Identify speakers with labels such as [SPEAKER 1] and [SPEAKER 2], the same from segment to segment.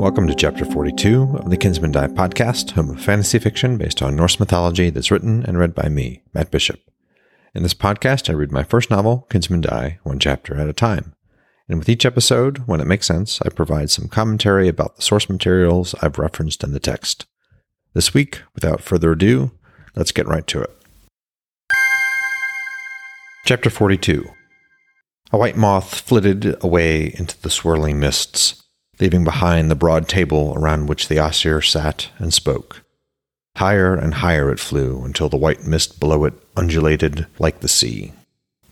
[SPEAKER 1] Welcome to Chapter 42 of the Kinsmen Die podcast, home of fantasy fiction based on Norse mythology that's written and read by me, Matt Bishop. In this podcast, I read my first novel, Kinsmen Die, one chapter at a time. And with each episode, when it makes sense, I provide some commentary about the source materials I've referenced in the text. This week, without further ado, let's get right to it. Chapter 42 A white moth flitted away into the swirling mists leaving behind the broad table around which the Aesir sat and spoke. Higher and higher it flew until the white mist below it undulated like the sea.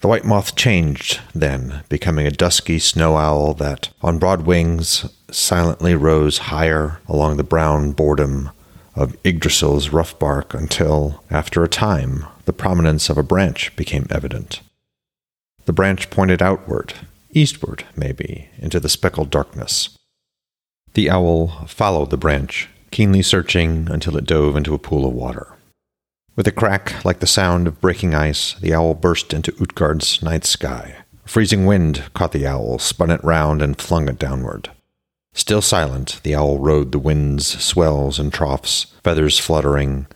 [SPEAKER 1] The white moth changed, then, becoming a dusky snow owl that, on broad wings, silently rose higher along the brown boredom of Yggdrasil's rough bark until, after a time, the prominence of a branch became evident. The branch pointed outward, eastward, maybe, into the speckled darkness. The owl followed the branch, keenly searching until it dove into a pool of water. With a crack like the sound of breaking ice, the owl burst into Utgard's night sky. A freezing wind caught the owl, spun it round, and flung it downward. Still silent, the owl rode the wind's swells and troughs, feathers fluttering,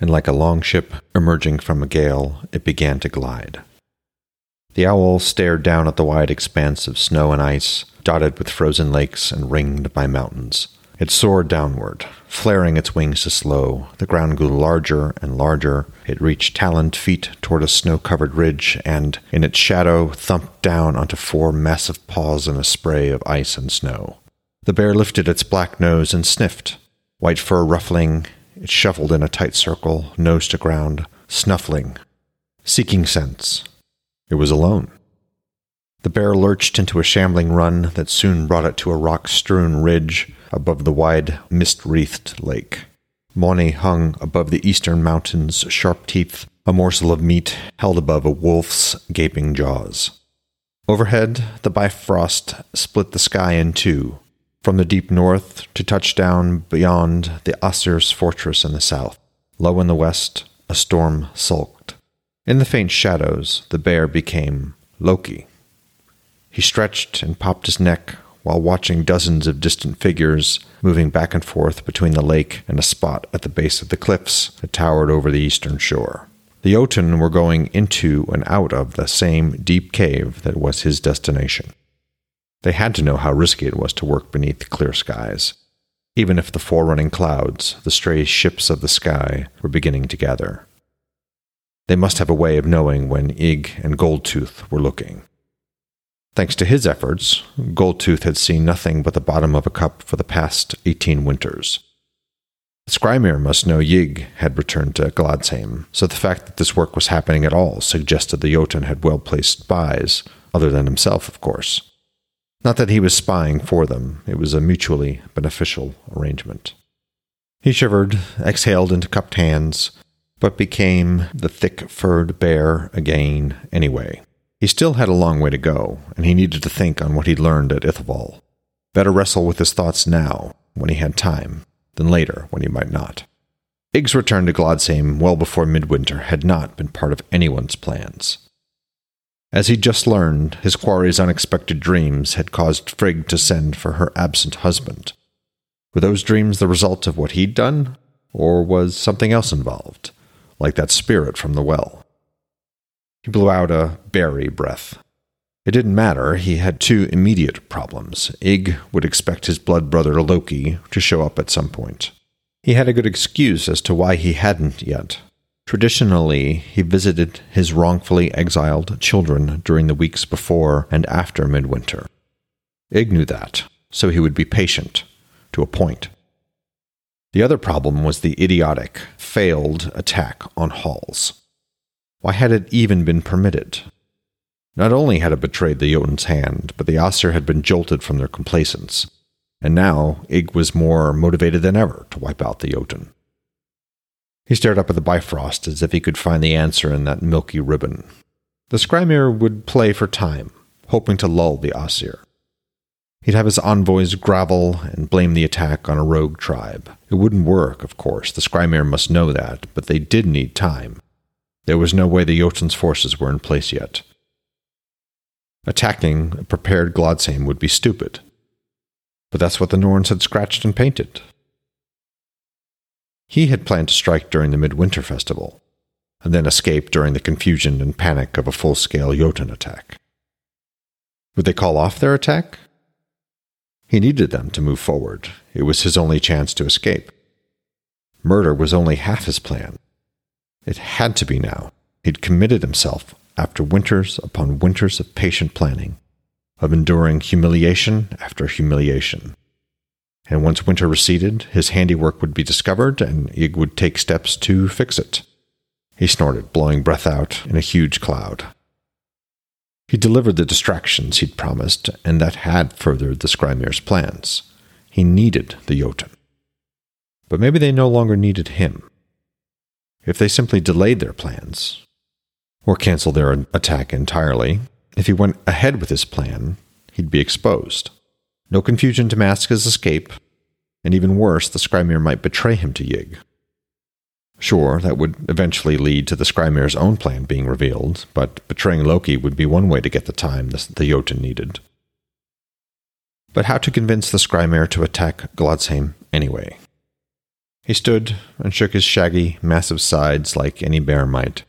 [SPEAKER 1] and like a long ship emerging from a gale, it began to glide. The owl stared down at the wide expanse of snow and ice, dotted with frozen lakes and ringed by mountains. It soared downward, flaring its wings to slow. The ground grew larger and larger. It reached taloned feet toward a snow covered ridge, and in its shadow thumped down onto four massive paws in a spray of ice and snow. The bear lifted its black nose and sniffed. White fur ruffling, it shuffled in a tight circle, nose to ground, snuffling, seeking scents. It was alone. The bear lurched into a shambling run that soon brought it to a rock strewn ridge above the wide, mist wreathed lake. Mani hung above the eastern mountain's sharp teeth, a morsel of meat held above a wolf's gaping jaws. Overhead, the bifrost split the sky in two, from the deep north to touch down beyond the Aesir's fortress in the south. Low in the west, a storm sulked. In the faint shadows, the bear became Loki. He stretched and popped his neck while watching dozens of distant figures moving back and forth between the lake and a spot at the base of the cliffs that towered over the eastern shore. The Jotun were going into and out of the same deep cave that was his destination. They had to know how risky it was to work beneath clear skies, even if the forerunning clouds, the stray ships of the sky, were beginning to gather. They must have a way of knowing when Ygg and Goldtooth were looking. Thanks to his efforts, Goldtooth had seen nothing but the bottom of a cup for the past eighteen winters. Skrymir must know Ygg had returned to Gladsheim, so the fact that this work was happening at all suggested the Jotun had well placed spies, other than himself, of course. Not that he was spying for them, it was a mutually beneficial arrangement. He shivered, exhaled into cupped hands, but became the thick furred bear again anyway. He still had a long way to go, and he needed to think on what he'd learned at Ithavoll. Better wrestle with his thoughts now, when he had time, than later, when he might not. Ygg's return to Gladsheim well before midwinter had not been part of anyone's plans. As he'd just learned, his quarry's unexpected dreams had caused Frigg to send for her absent husband. Were those dreams the result of what he'd done, or was something else involved, like that spirit from the well? He blew out a berry breath. It didn't matter, he had two immediate problems. Ygg would expect his blood brother Loki to show up at some point. He had a good excuse as to why he hadn't yet. Traditionally, he visited his wrongfully exiled children during the weeks before and after midwinter. Ygg knew that, so he would be patient, to a point. The other problem was the idiotic, failed attack on Halls. Why had it even been permitted? Not only had it betrayed the Jotun's hand, but the Aesir had been jolted from their complacence, and now Ygg was more motivated than ever to wipe out the Jotun. He stared up at the Bifrost as if he could find the answer in that milky ribbon. The Skrymir would play for time, hoping to lull the Aesir. He'd have his envoys grovel and blame the attack on a rogue tribe. It wouldn't work, of course. The Skrymir must know that, but they did need time. There was no way the Jotun's forces were in place yet. Attacking a prepared Gladsheim would be stupid. but that's what the Norns had scratched and painted. He had planned to strike during the Midwinter Festival, and then escape during the confusion and panic of a full scale Jotun attack. Would they call off their attack? He needed them to move forward. It was his only chance to escape. Murder was only half his plan. It had to be now. He'd committed himself after winters upon winters of patient planning, of enduring humiliation after humiliation. And once winter receded, his handiwork would be discovered, and Ygg would take steps to fix it. He snorted, blowing breath out in a huge cloud. He delivered the distractions he'd promised, and that had furthered the Skrymir's plans. He needed the Jotun. But maybe they no longer needed him. If they simply delayed their plans, or canceled their attack entirely, if he went ahead with his plan, he'd be exposed. No confusion to mask his escape, and even worse, the Skrymir might betray him to Ygg. Sure, that would eventually lead to the Skrymir's own plan being revealed, but betraying Loki would be one way to get the time the, the Jotun needed. But how to convince the Skrymir to attack Gladsheim anyway? He stood and shook his shaggy, massive sides like any bear might.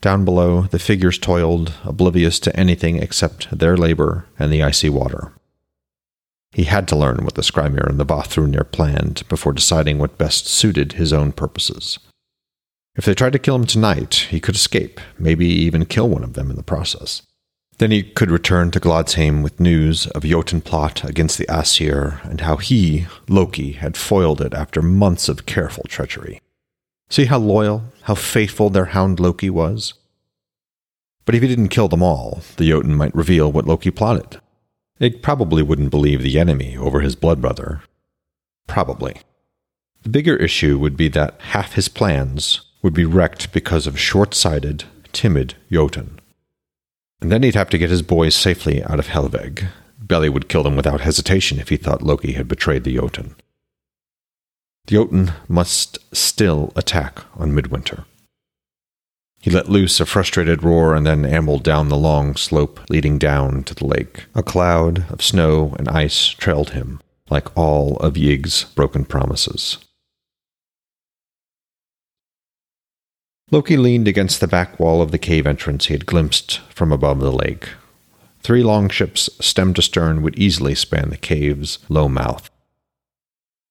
[SPEAKER 1] Down below, the figures toiled, oblivious to anything except their labor and the icy water. He had to learn what the Skrymir and the Vafthrûdnir planned before deciding what best suited his own purposes. If they tried to kill him tonight, he could escape, maybe even kill one of them in the process. Then he could return to Gladsheim with news of Jotun plot against the Aesir and how he, Loki, had foiled it after months of careful treachery. See how loyal, how faithful their hound Loki was? But if he didn't kill them all, the Jotun might reveal what Loki plotted. Ygg probably wouldn't believe the enemy over his blood brother. Probably. The bigger issue would be that half his plans would be wrecked because of short sighted, timid Jotun. And then he'd have to get his boys safely out of Helveg. Beli would kill them without hesitation if he thought Loki had betrayed the Jotun. The Jotun must still attack on Midwinter. He let loose a frustrated roar and then ambled down the long slope leading down to the lake. A cloud of snow and ice trailed him, like all of Ygg's broken promises. Loki leaned against the back wall of the cave entrance he had glimpsed from above the lake. Three long ships, stem to stern, would easily span the cave's low mouth.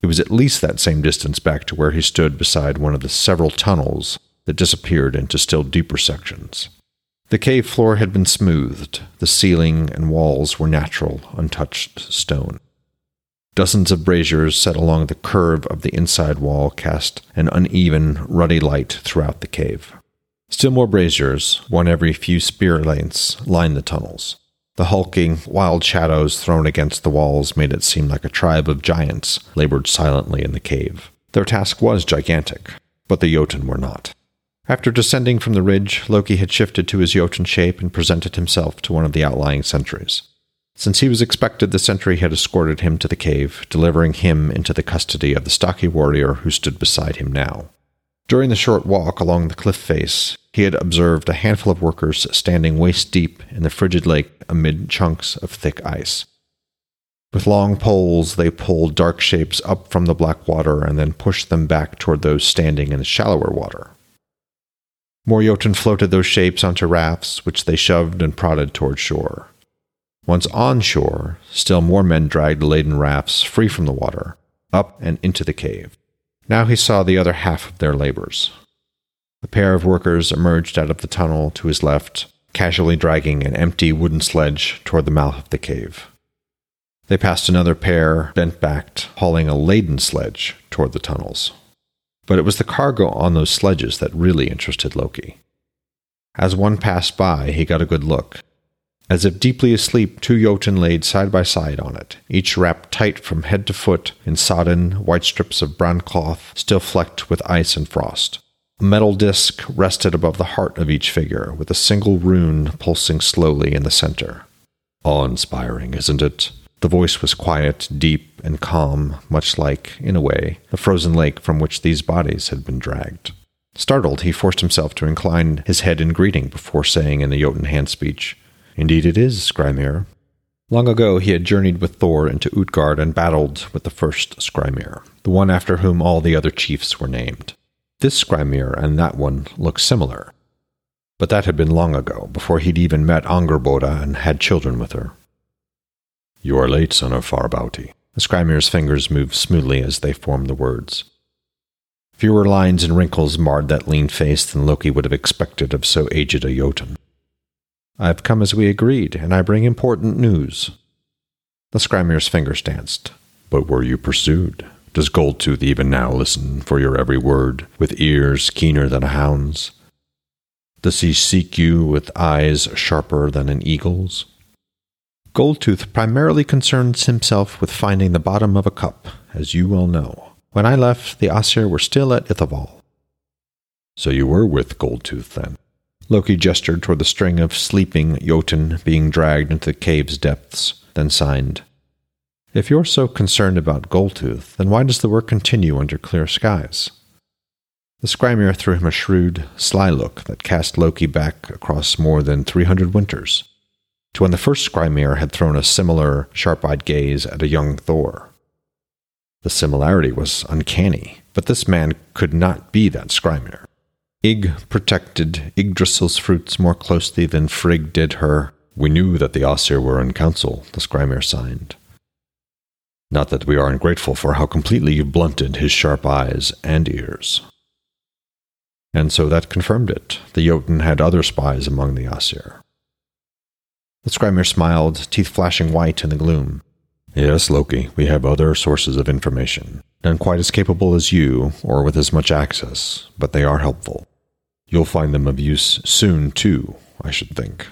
[SPEAKER 1] It was at least that same distance back to where he stood beside one of the several tunnels that disappeared into still deeper sections. The cave floor had been smoothed, the ceiling and walls were natural, untouched stone. Dozens of braziers set along the curve of the inside wall cast an uneven, ruddy light throughout the cave. Still more braziers, one every few spear lengths, lined the tunnels. The hulking, wild shadows thrown against the walls made it seem like a tribe of giants labored silently in the cave. Their task was gigantic, but the Jotun were not. After descending from the ridge, Loki had shifted to his Jotun shape and presented himself to one of the outlying sentries. Since he was expected, the sentry had escorted him to the cave, delivering him into the custody of the stocky warrior who stood beside him now. During the short walk along the cliff face, he had observed a handful of workers standing waist deep in the frigid lake amid chunks of thick ice. With long poles, they pulled dark shapes up from the black water and then pushed them back toward those standing in the shallower water. More Jotun floated those shapes onto rafts, which they shoved and prodded toward shore. Once on shore, still more men dragged laden rafts free from the water, up and into the cave. Now he saw the other half of their labors. A pair of workers emerged out of the tunnel to his left, casually dragging an empty wooden sledge toward the mouth of the cave. They passed another pair, bent backed, hauling a laden sledge toward the tunnels. But it was the cargo on those sledges that really interested Loki. As one passed by, he got a good look. As if deeply asleep, two Jotun laid side by side on it, each wrapped tight from head to foot in sodden, white strips of brown cloth, still flecked with ice and frost. A metal disc rested above the heart of each figure, with a single rune pulsing slowly in the center. Awe inspiring, isn't it? The voice was quiet, deep, and calm, much like, in a way, the frozen lake from which these bodies had been dragged. Startled, he forced himself to incline his head in greeting before saying in the Jotun hand speech, Indeed it is, Skrymir. Long ago, he had journeyed with Thor into Utgard and battled with the first Skrymir, the one after whom all the other chiefs were named. This Skrymir and that one looked similar. But that had been long ago, before he'd even met Angerboda and had children with her. You are late, son of Farbauti. The Skrymir's fingers moved smoothly as they formed the words. Fewer lines and wrinkles marred that lean face than Loki would have expected of so aged a Jotun. I've come as we agreed, and I bring important news. The Skrymir's fingers danced. But were you pursued? Does Goldtooth even now listen for your every word, with ears keener than a hound's? Does he seek you with eyes sharper than an eagle's? Goldtooth primarily concerns himself with finding the bottom of a cup, as you well know. When I left, the Aesir were still at Ithavoll. So you were with Goldtooth then? Loki gestured toward the string of sleeping Jotun being dragged into the cave's depths, then signed. If you're so concerned about Goldtooth, then why does the work continue under clear skies? The Skrymir threw him a shrewd, sly look that cast Loki back across more than three hundred winters, to when the first Skrymir had thrown a similar, sharp eyed gaze at a young Thor. The similarity was uncanny, but this man could not be that Skrymir. Ygg protected Yggdrasil's fruits more closely than Frigg did her. We knew that the Aesir were in council, the Skrymir signed. Not that we are ungrateful for how completely you blunted his sharp eyes and ears. And so that confirmed it. The Jotun had other spies among the Aesir. The Skrymir smiled, teeth flashing white in the gloom. Yes, Loki, we have other sources of information. None quite as capable as you, or with as much access, but they are helpful. You'll find them of use soon, too, I should think.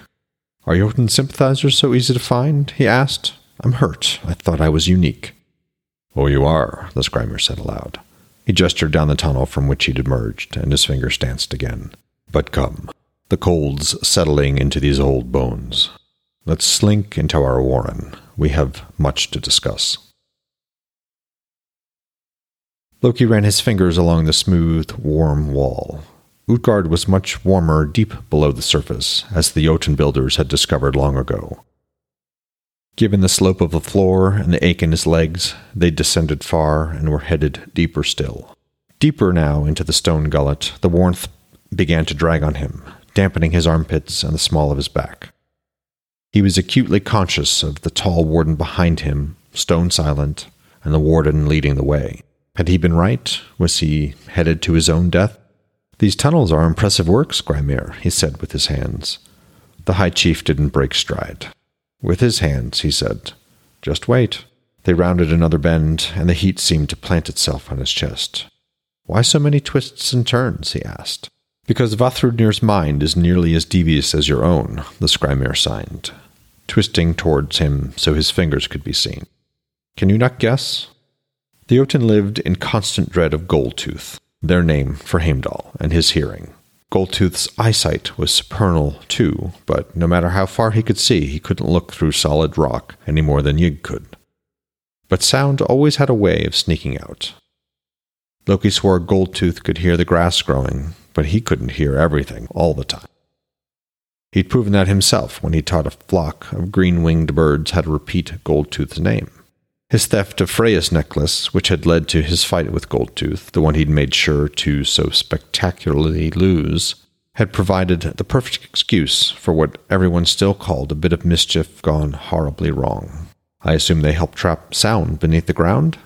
[SPEAKER 1] Are Jotun sympathizers so easy to find? he asked. I'm hurt. I thought I was unique. Oh, you are, the Skrymir said aloud. He gestured down the tunnel from which he'd emerged, and his fingers danced again. But come, the cold's settling into these old bones. Let's slink into our warren. We have much to discuss. Loki ran his fingers along the smooth, warm wall. Utgard was much warmer deep below the surface, as the Jotun builders had discovered long ago. Given the slope of the floor and the ache in his legs, they descended far and were headed deeper still. Deeper now into the stone gullet, the warmth began to drag on him, dampening his armpits and the small of his back. He was acutely conscious of the tall warden behind him, stone silent, and the warden leading the way. Had he been right? Was he headed to his own death? These tunnels are impressive works, Skrymir, he said with his hands. The High Chief didn't break stride. With his hands, he said, Just wait. They rounded another bend, and the heat seemed to plant itself on his chest. Why so many twists and turns? he asked. Because Vafthrudnir's mind is nearly as devious as your own, the Skrymir signed, twisting towards him so his fingers could be seen. Can you not guess? The Jotun lived in constant dread of Goldtooth, their name for Heimdall, and his hearing. Goldtooth's eyesight was supernal, too, but no matter how far he could see, he couldn't look through solid rock any more than Ygg could. But sound always had a way of sneaking out. Loki swore Goldtooth could hear the grass growing, but he couldn't hear everything all the time. He'd proven that himself when he taught a flock of green winged birds how to repeat Goldtooth's name. His theft of Freya's necklace, which had led to his fight with Goldtooth, the one he'd made sure to so spectacularly lose, had provided the perfect excuse for what everyone still called a bit of mischief gone horribly wrong. I assume they helped trap sound beneath the ground?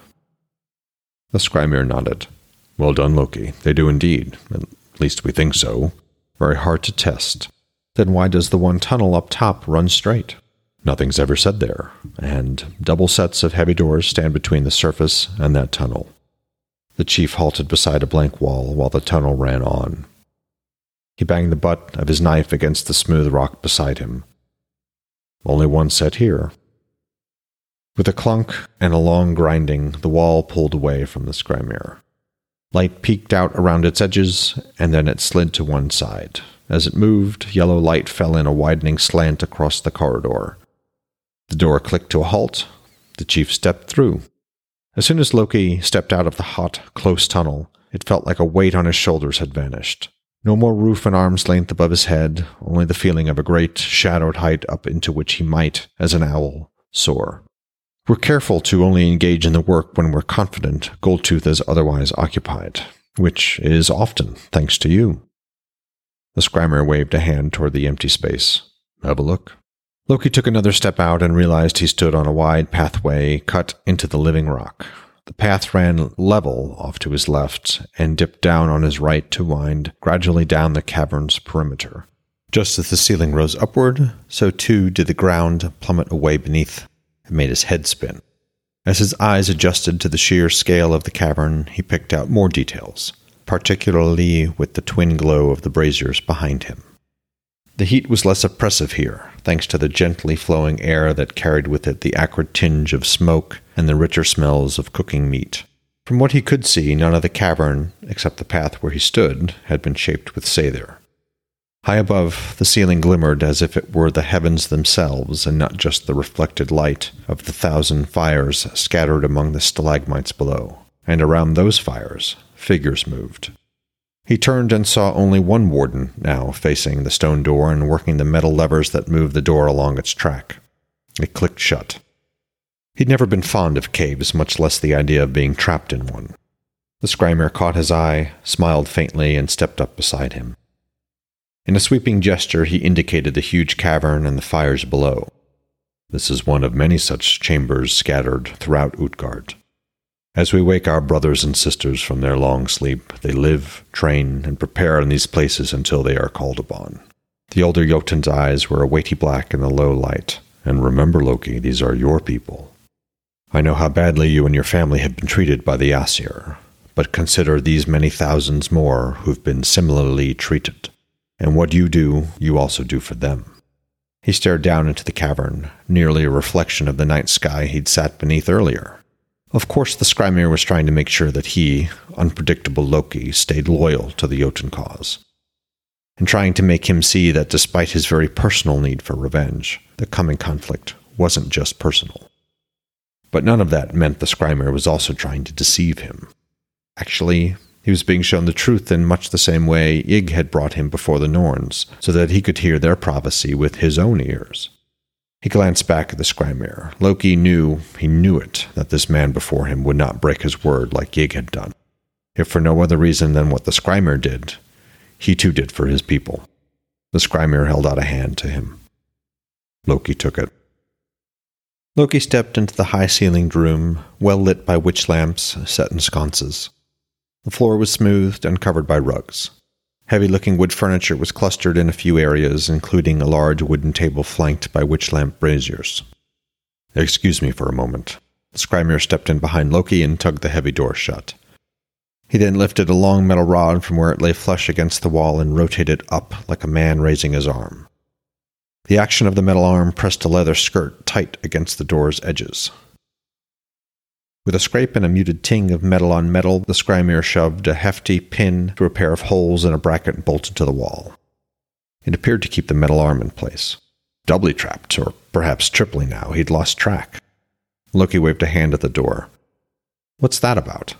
[SPEAKER 1] The Skrymir nodded. Well done, Loki. They do indeed. At least we think so. Very hard to test. Then why does the one tunnel up top run straight? Nothing's ever said there, and double sets of heavy doors stand between the surface and that tunnel. The chief halted beside a blank wall while the tunnel ran on. He banged the butt of his knife against the smooth rock beside him. Only one set here. With a clunk and a long grinding, the wall pulled away from the Skrymir. Light peeked out around its edges, and then it slid to one side. As it moved, yellow light fell in a widening slant across the corridor. The door clicked to a halt. The chief stepped through. As soon as Loki stepped out of the hot, close tunnel, it felt like a weight on his shoulders had vanished. No more roof an arm's length above his head, only the feeling of a great, shadowed height up into which he might, as an owl, soar. We're careful to only engage in the work when we're confident Goldtooth is otherwise occupied, which is often thanks to you. The Skrymir waved a hand toward the empty space. Have a look. Loki took another step out and realized he stood on a wide pathway cut into the living rock. The path ran level off to his left and dipped down on his right to wind gradually down the cavern's perimeter. Just as the ceiling rose upward, so too did the ground plummet away beneath. It made his head spin. As his eyes adjusted to the sheer scale of the cavern, he picked out more details, particularly with the twin glow of the braziers behind him. The heat was less oppressive here, thanks to the gently flowing air that carried with it the acrid tinge of smoke and the richer smells of cooking meat. From what he could see, none of the cavern, except the path where he stood, had been shaped with Sather. High above, the ceiling glimmered as if it were the heavens themselves and not just the reflected light of the thousand fires scattered among the stalagmites below. And around those fires, figures moved. He turned and saw only one warden now facing the stone door and working the metal levers that moved the door along its track. It clicked shut. He'd never been fond of caves, much less the idea of being trapped in one. The Skrymir caught his eye, smiled faintly, and stepped up beside him. In a sweeping gesture, he indicated the huge cavern and the fires below. This is one of many such chambers scattered throughout Utgard. As we wake our brothers and sisters from their long sleep, they live, train, and prepare in these places until they are called upon. The older Jotun's eyes were a weighty black in the low light. And remember, Loki, these are your people. I know how badly you and your family have been treated by the Aesir, but consider these many thousands more who've been similarly treated. And what you do, you also do for them. He stared down into the cavern, nearly a reflection of the night sky he'd sat beneath earlier. Of course, the Skrymir was trying to make sure that he, unpredictable Loki, stayed loyal to the Jotun cause, and trying to make him see that despite his very personal need for revenge, the coming conflict wasn't just personal. But none of that meant the Skrymir was also trying to deceive him. Actually, he was being shown the truth in much the same way Ygg had brought him before the Norns, so that he could hear their prophecy with his own ears. He glanced back at the Skrymir. Loki knew, he knew it, that this man before him would not break his word like Ygg had done. If for no other reason than what the Skrymir did, he too did for his people. The Skrymir held out a hand to him. Loki took it. Loki stepped into the high ceilinged room, well lit by witch lamps set in sconces. The floor was smoothed and covered by rugs. Heavy looking wood furniture was clustered in a few areas, including a large wooden table flanked by witch lamp braziers. Excuse me for a moment. Skrymir stepped in behind Loki and tugged the heavy door shut. He then lifted a long metal rod from where it lay flush against the wall and rotated it up like a man raising his arm. The action of the metal arm pressed a leather skirt tight against the door's edges. With a scrape and a muted ting of metal on metal, the Skrymir shoved a hefty pin through a pair of holes in a bracket and bolted to the wall. It appeared to keep the metal arm in place. Doubly trapped, or perhaps triply now, he'd lost track. Loki waved a hand at the door. What's that about?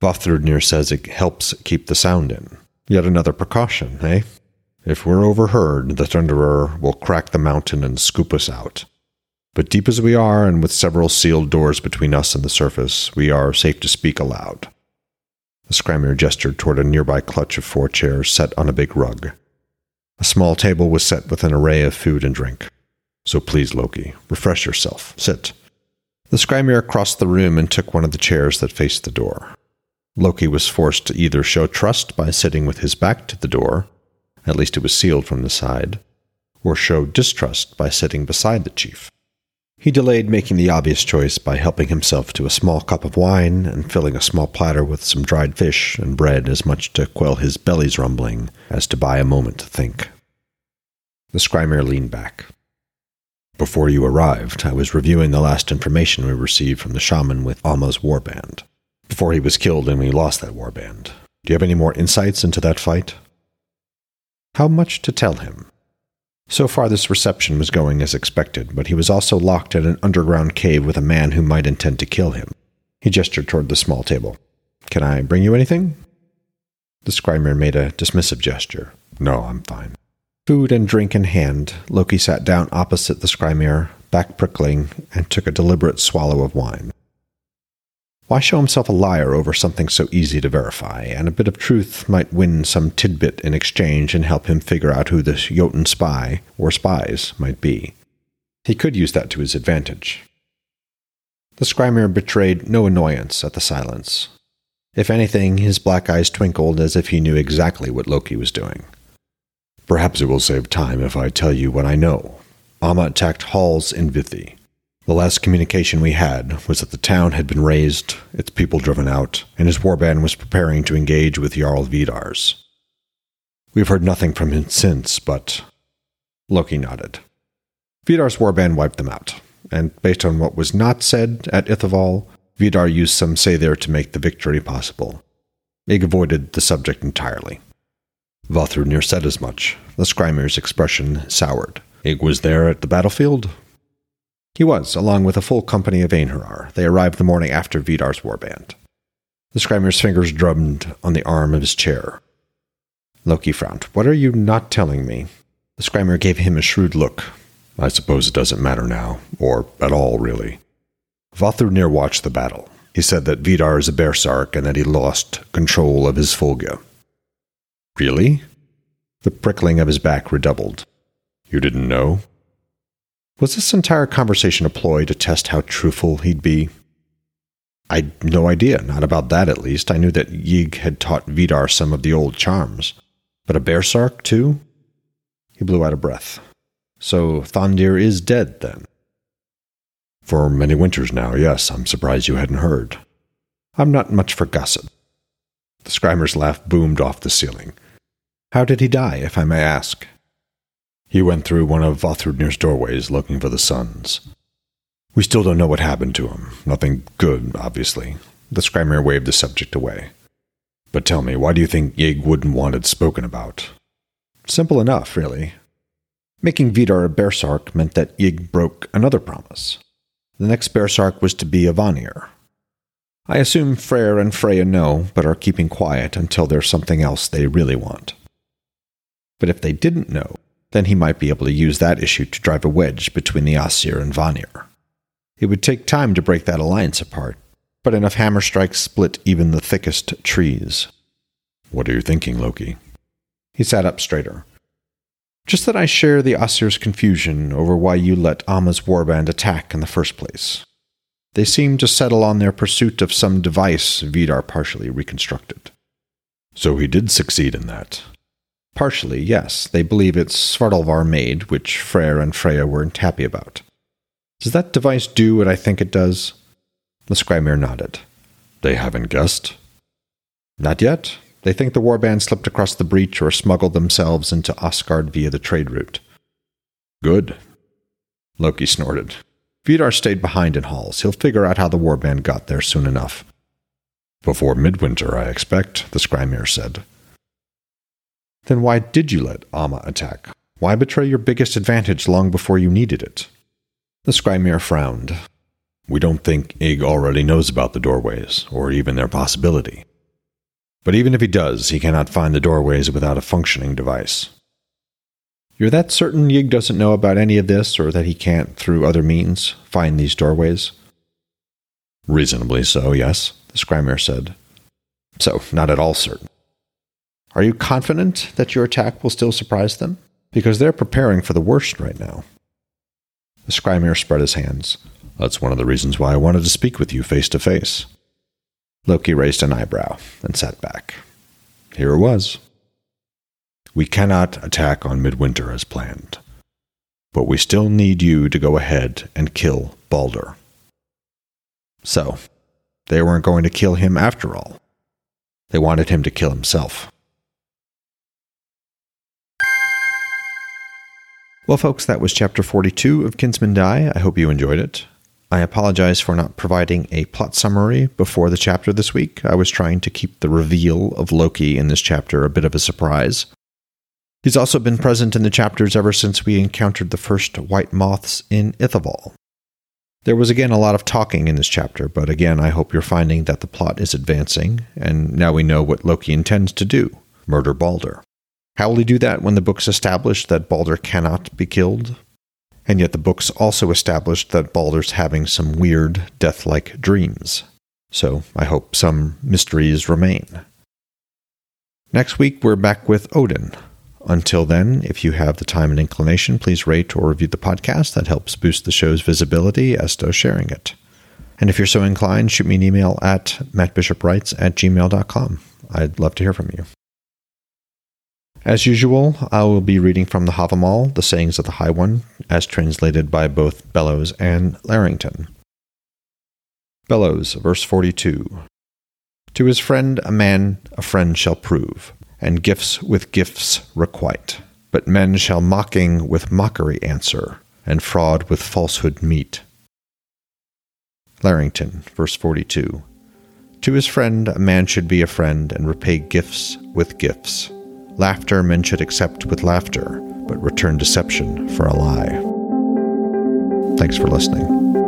[SPEAKER 1] Vafthrudnir says it helps keep the sound in. Yet another precaution, eh? If we're overheard, the Thunderer will crack the mountain and scoop us out. But deep as we are, and with several sealed doors between us and the surface, we are safe to speak aloud. The Skrymir gestured toward a nearby clutch of four chairs set on a big rug. A small table was set with an array of food and drink. So please, Loki, refresh yourself. Sit. The Skrymir crossed the room and took one of the chairs that faced the door. Loki was forced to either show trust by sitting with his back to the door, at least it was sealed from the side, or show distrust by sitting beside the chief. He delayed making the obvious choice by helping himself to a small cup of wine and filling a small platter with some dried fish and bread as much to quell his belly's rumbling as to buy a moment to think. The Skrymir leaned back. Before you arrived, I was reviewing the last information we received from the shaman with Alma's warband. Before he was killed and we lost that warband. Do you have any more insights into that fight? How much to tell him? So far, this reception was going as expected, but he was also locked in an underground cave with a man who might intend to kill him. He gestured toward the small table. Can I bring you anything? The Skrymir made a dismissive gesture. No, I'm fine. Food and drink in hand, Loki sat down opposite the Skrymir, back prickling, and took a deliberate swallow of wine. Why show himself a liar over something so easy to verify, and a bit of truth might win some tidbit in exchange and help him figure out who the Jotun spy, or spies, might be? He could use that to his advantage. The Skrymir betrayed no annoyance at the silence. If anything, his black eyes twinkled as if he knew exactly what Loki was doing. Perhaps it will save time if I tell you what I know. Amma attacked Halls in Vithi. The last communication we had was that the town had been razed, its people driven out, and his warband was preparing to engage with Jarl Vidars. We've heard nothing from him since, but. Loki nodded. Vidar's warband wiped them out, and based on what was not said at Ithavoll, Vidar used some say there to make the victory possible. Ygg avoided the subject entirely. Vafthrûdnir said as much. The Skrymir's expression soured. Ygg was there at the battlefield? He was, along with a full company of Einherjar. They arrived the morning after Vidar's warband. The Skrymir's fingers drummed on the arm of his chair. Loki frowned. What are you not telling me? The Skrymir gave him a shrewd look. I suppose it doesn't matter now, or at all, really. Vafthrûdnir watched the battle. He said that Vidar is a berserk and that he lost control of his Fylgja. Really? The prickling of his back redoubled. You didn't know? Was this entire conversation a ploy to test how truthful he'd be? I'd no idea, not about that at least. I knew that Ygg had taught Vidar some of the old charms. But a berserk, too? He blew out a breath. So Thandir is dead, then? For many winters now, yes. I'm surprised you hadn't heard. I'm not much for gossip. The Skrymir's laugh boomed off the ceiling. How did he die, if I may ask? He went through one of Vafthrûdnir's doorways looking for the sons. We still don't know what happened to him. Nothing good, obviously. The Skrymir waved the subject away. But tell me, why do you think Ygg wouldn't want it spoken about? Simple enough, really. Making Vidar a Berserk meant that Ygg broke another promise. The next Berserk was to be a Vanir. I assume Freyr and Freya know, but are keeping quiet until there's something else they really want. But if they didn't know, then he might be able to use that issue to drive a wedge between the Aesir and Vanir. It would take time to break that alliance apart, but enough hammer strikes split even the thickest trees. What are you thinking, Loki? He sat up straighter. Just that I share the Aesir's confusion over why you let Amma's warband attack in the first place. They seem to settle on their pursuit of some device Vidar partially reconstructed. So he did succeed in that. Partially, yes. They believe it's Svartalvar made, which Freyr and Freya weren't happy about. Does that device do what I think it does? The Skrymir nodded. They haven't guessed? Not yet. They think the warband slipped across the breach or smuggled themselves into Asgard via the trade route. Good. Loki snorted. Vidar stayed behind in Halls. He'll figure out how the warband got there soon enough. Before midwinter, I expect, the Skrymir said. Then why did you let Amma attack? Why betray your biggest advantage long before you needed it? The Skrymir frowned. We don't think Ygg already knows about the doorways, or even their possibility. But even if he does, he cannot find the doorways without a functioning device. You're that certain Ygg doesn't know about any of this, or that he can't, through other means, find these doorways? Reasonably so, yes, the Skrymir said. So, not at all certain. Are you confident that your attack will still surprise them? Because they're preparing for the worst right now. The Skrymir spread his hands. That's one of the reasons why I wanted to speak with you face to face. Loki raised an eyebrow and sat back. Here it was. We cannot attack on Midwinter as planned, but we still need you to go ahead and kill Balder. So, they weren't going to kill him after all. They wanted him to kill himself. Well, folks, that was chapter 42 of Kinsmen Die. I hope you enjoyed it. I apologize for not providing a plot summary before the chapter this week. I was trying to keep the reveal of Loki in this chapter a bit of a surprise. He's also been present in the chapters ever since we encountered the first white moths in Ithavoll. There was again a lot of talking in this chapter, but again, I hope you're finding that the plot is advancing, and now we know what Loki intends to do murder Balder. How will he do that when the book's established that Balder cannot be killed? And yet the books also established that Balder's having some weird, death like dreams. So I hope some mysteries remain. Next week, we're back with Odin. Until then, if you have the time and inclination, please rate or review the podcast. That helps boost the show's visibility, as does sharing it. And if you're so inclined, shoot me an email at mattbishopwrites at gmail.com. I'd love to hear from you. As usual, I will be reading from the Havamal, the sayings of the High One, as translated by both Bellows and Larrington. Bellows, verse 42. To his friend a man a friend shall prove, and gifts with gifts requite. But men shall mocking with mockery answer, and fraud with falsehood meet. Larrington, verse 42. To his friend a man should be a friend, and repay gifts with gifts. Laughter men should accept with laughter, but return deception for a lie. Thanks for listening.